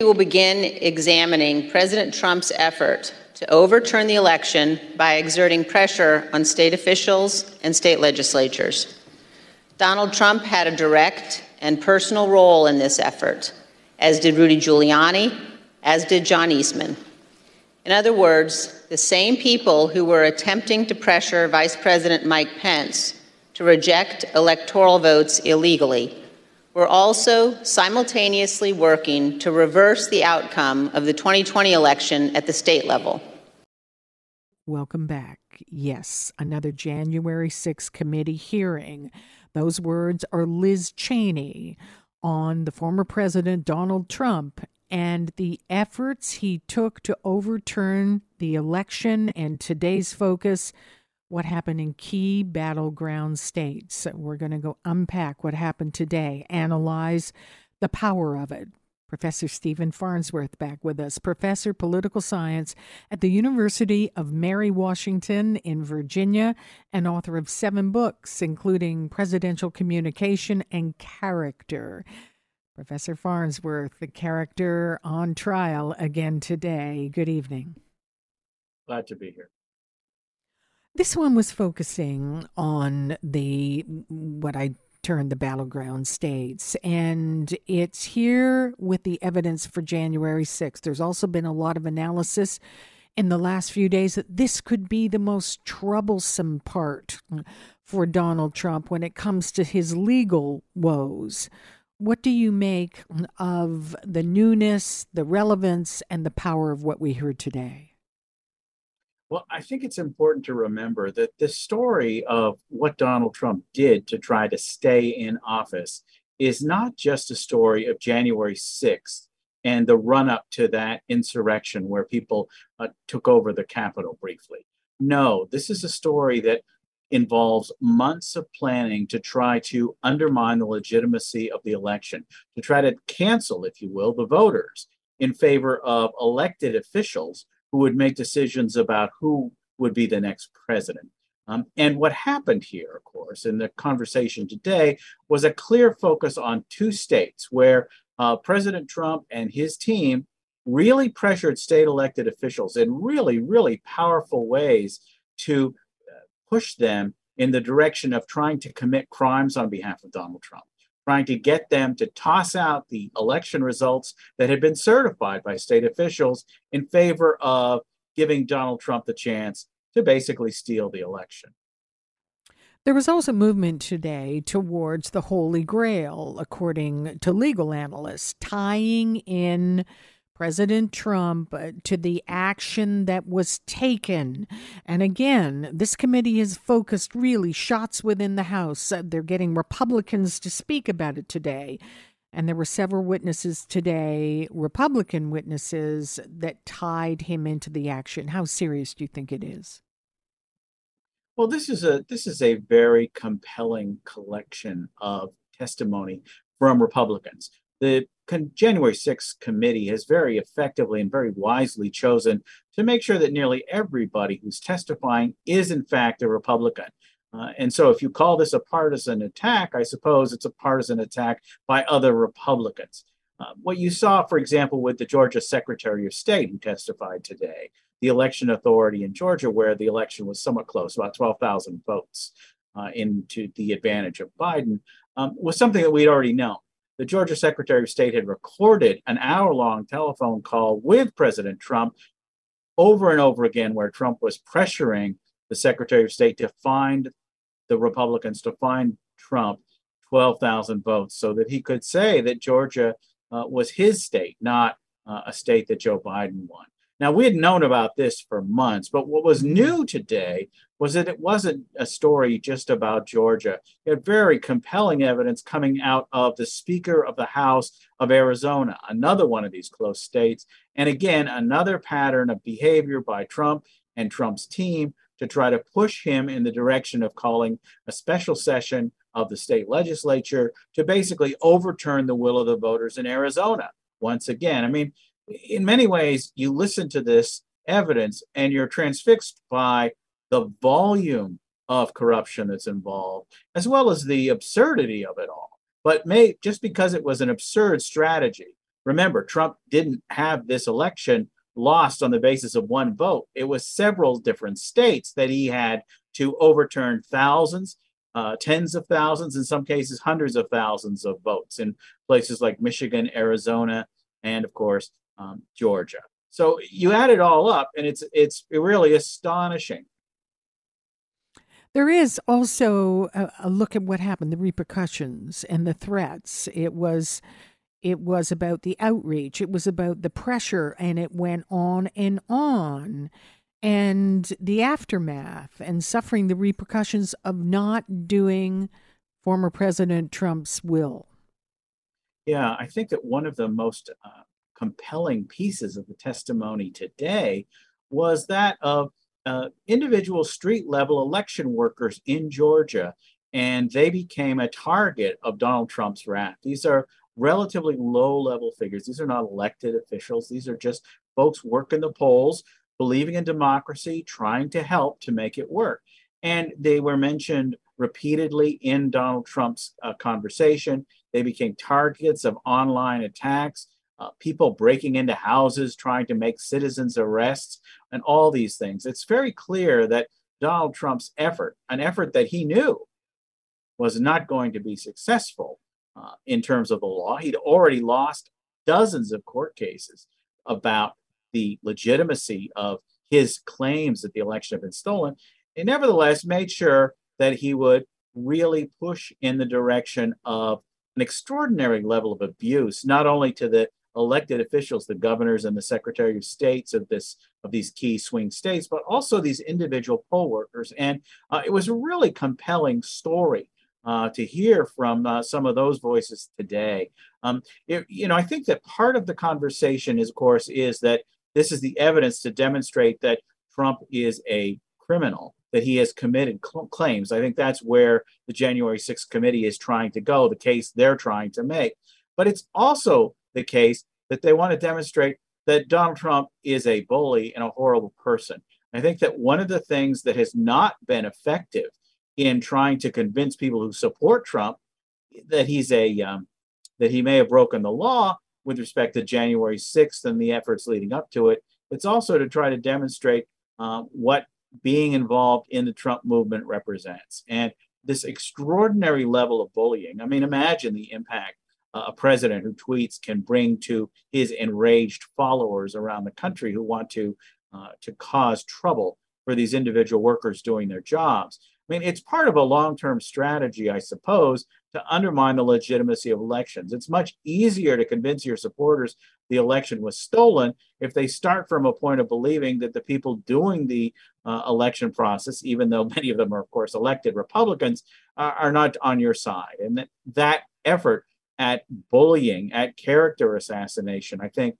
We will begin examining President Trump's effort to overturn the election by exerting pressure on state officials and state legislatures. Donald Trump had a direct and personal role in this effort, as did Rudy Giuliani, as did John Eastman. In other words, the same people who were attempting to pressure Vice President Mike Pence to reject electoral votes illegally were also simultaneously working to reverse the outcome of the 2020 election at the state level. Welcome back. Yes, another January 6 committee hearing. Those words are Liz Cheney on the former president Donald Trump and the efforts he took to overturn the election and today's focus what happened in key battleground states. We're going to go unpack what happened today, analyze the power of it. Professor Stephen Farnsworth back with us, professor of political science at the University of Mary Washington in Virginia, and author of seven books, including Presidential Communication and Character. Professor Farnsworth, the character on trial again today. Good evening. Glad to be here. This one was focusing on the what I termed the battleground states, and it's here with the evidence for January 6th. There's also been a lot of analysis in the last few days that this could be the most troublesome part for Donald Trump when it comes to his legal woes. What do you make of the newness, the relevance, and the power of what we heard today? Well, I think it's important to remember that the story of what Donald Trump did to try to stay in office is not just a story of January 6th and the run up to that insurrection where people uh, took over the Capitol briefly. No, this is a story that involves months of planning to try to undermine the legitimacy of the election, to try to cancel, if you will, the voters in favor of elected officials who would make decisions about who would be the next president. Um, and what happened here, of course, in the conversation today was a clear focus on two states where uh, President Trump and his team really pressured state elected officials in really, really powerful ways to uh, push them in the direction of trying to commit crimes on behalf of Donald Trump trying to get them to toss out the election results that had been certified by state officials in favor of giving Donald Trump the chance to basically steal the election. There was also movement today towards the Holy Grail, according to legal analysts, tying in President Trump uh, to the action that was taken. And again, this committee has focused really shots within the House. Uh, they're getting Republicans to speak about it today. And there were several witnesses today, Republican witnesses, that tied him into the action. How serious do you think it is? Well, this is a this is a very compelling collection of testimony from Republicans. The January 6th committee has very effectively and very wisely chosen to make sure that nearly everybody who's testifying is, in fact, a Republican. Uh, and so, if you call this a partisan attack, I suppose it's a partisan attack by other Republicans. Uh, what you saw, for example, with the Georgia Secretary of State who testified today, the election authority in Georgia, where the election was somewhat close, about 12,000 votes uh, into the advantage of Biden, um, was something that we'd already known the Georgia Secretary of State had recorded an hour long telephone call with President Trump over and over again, where Trump was pressuring the Secretary of State to find the Republicans, to find Trump 12,000 votes so that he could say that Georgia uh, was his state, not uh, a state that Joe Biden won. Now, we had known about this for months, but what was mm-hmm. new today was that it wasn't a story just about Georgia. You had very compelling evidence coming out of the Speaker of the House of Arizona, another one of these close states. And again, another pattern of behavior by Trump and Trump's team to try to push him in the direction of calling a special session of the state legislature to basically overturn the will of the voters in Arizona once again. I mean, in many ways, you listen to this evidence and you're transfixed by the volume of corruption that's involved, as well as the absurdity of it all. But may just because it was an absurd strategy remember, Trump didn't have this election lost on the basis of one vote. It was several different states that he had to overturn thousands, uh, tens of thousands, in some cases, hundreds of thousands of votes in places like Michigan, Arizona, and of course, um, Georgia. So you add it all up, and it's it's really astonishing. There is also a, a look at what happened, the repercussions and the threats. It was it was about the outreach, it was about the pressure, and it went on and on. And the aftermath and suffering the repercussions of not doing former President Trump's will. Yeah, I think that one of the most uh, compelling pieces of the testimony today was that of uh, individual street level election workers in Georgia, and they became a target of Donald Trump's wrath. These are relatively low level figures. These are not elected officials. These are just folks working the polls, believing in democracy, trying to help to make it work. And they were mentioned repeatedly in Donald Trump's uh, conversation. They became targets of online attacks, uh, people breaking into houses, trying to make citizens' arrests, and all these things. It's very clear that Donald Trump's effort, an effort that he knew was not going to be successful, uh, in terms of the law. He'd already lost dozens of court cases about the legitimacy of his claims that the election had been stolen. He nevertheless made sure that he would really push in the direction of an extraordinary level of abuse, not only to the elected officials, the governors and the secretary of states of this of these key swing states, but also these individual poll workers. And uh, it was a really compelling story uh, to hear from uh, some of those voices today. Um, it, you know, I think that part of the conversation, is, of course, is that this is the evidence to demonstrate that Trump is a criminal, that he has committed cl- claims. I think that's where the January 6th committee is trying to go, the case they're trying to make. But it's also the case that they want to demonstrate that Donald Trump is a bully and a horrible person. I think that one of the things that has not been effective in trying to convince people who support Trump that he's a um, that he may have broken the law with respect to January 6th and the efforts leading up to it. It's also to try to demonstrate uh, what being involved in the Trump movement represents and this extraordinary level of bullying. I mean, imagine the impact a president who tweets can bring to his enraged followers around the country who want to uh, to cause trouble for these individual workers doing their jobs. I mean, it's part of a long term strategy, I suppose, to undermine the legitimacy of elections. It's much easier to convince your supporters the election was stolen if they start from a point of believing that the people doing the uh, election process, even though many of them are, of course, elected Republicans, uh, are not on your side. And that, that effort at bullying, at character assassination, I think,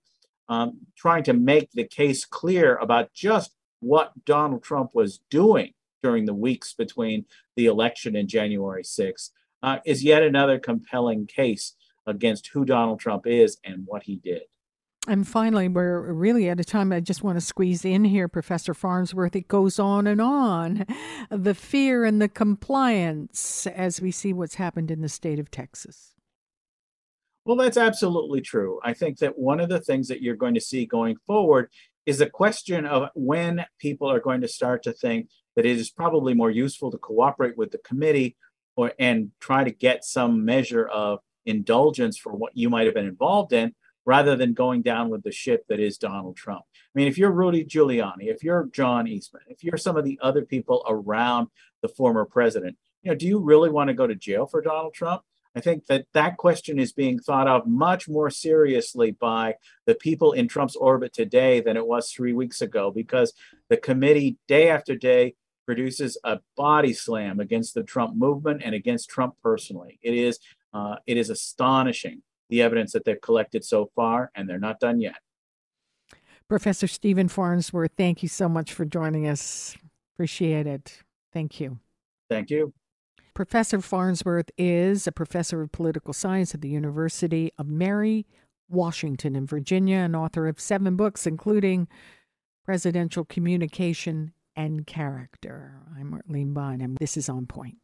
um, trying to make the case clear about just what Donald Trump was doing during the weeks between the election and January 6th uh, is yet another compelling case against who Donald Trump is and what he did. And finally, we're really at a time I just want to squeeze in here, Professor Farnsworth. It goes on and on. The fear and the compliance as we see what's happened in the state of Texas. Well, that's absolutely true. I think that one of the things that you're going to see going forward is the question of when people are going to start to think that it is probably more useful to cooperate with the committee or and try to get some measure of indulgence for what you might have been involved in rather than going down with the ship that is Donald Trump. I mean, if you're Rudy Giuliani, if you're John Eastman, if you're some of the other people around the former president, you know, do you really want to go to jail for Donald Trump? I think that that question is being thought of much more seriously by the people in Trump's orbit today than it was three weeks ago, because the committee, day after day, produces a body slam against the Trump movement and against Trump personally. It is uh, it is astonishing the evidence that they've collected so far, and they're not done yet. Professor Stephen Farnsworth, thank you so much for joining us. Appreciate it. Thank you. Thank you. Professor Farnsworth is a professor of political science at the University of Mary Washington in Virginia and author of seven books, including Presidential Communication and character. I'm Marlene Bynum. This is On Point.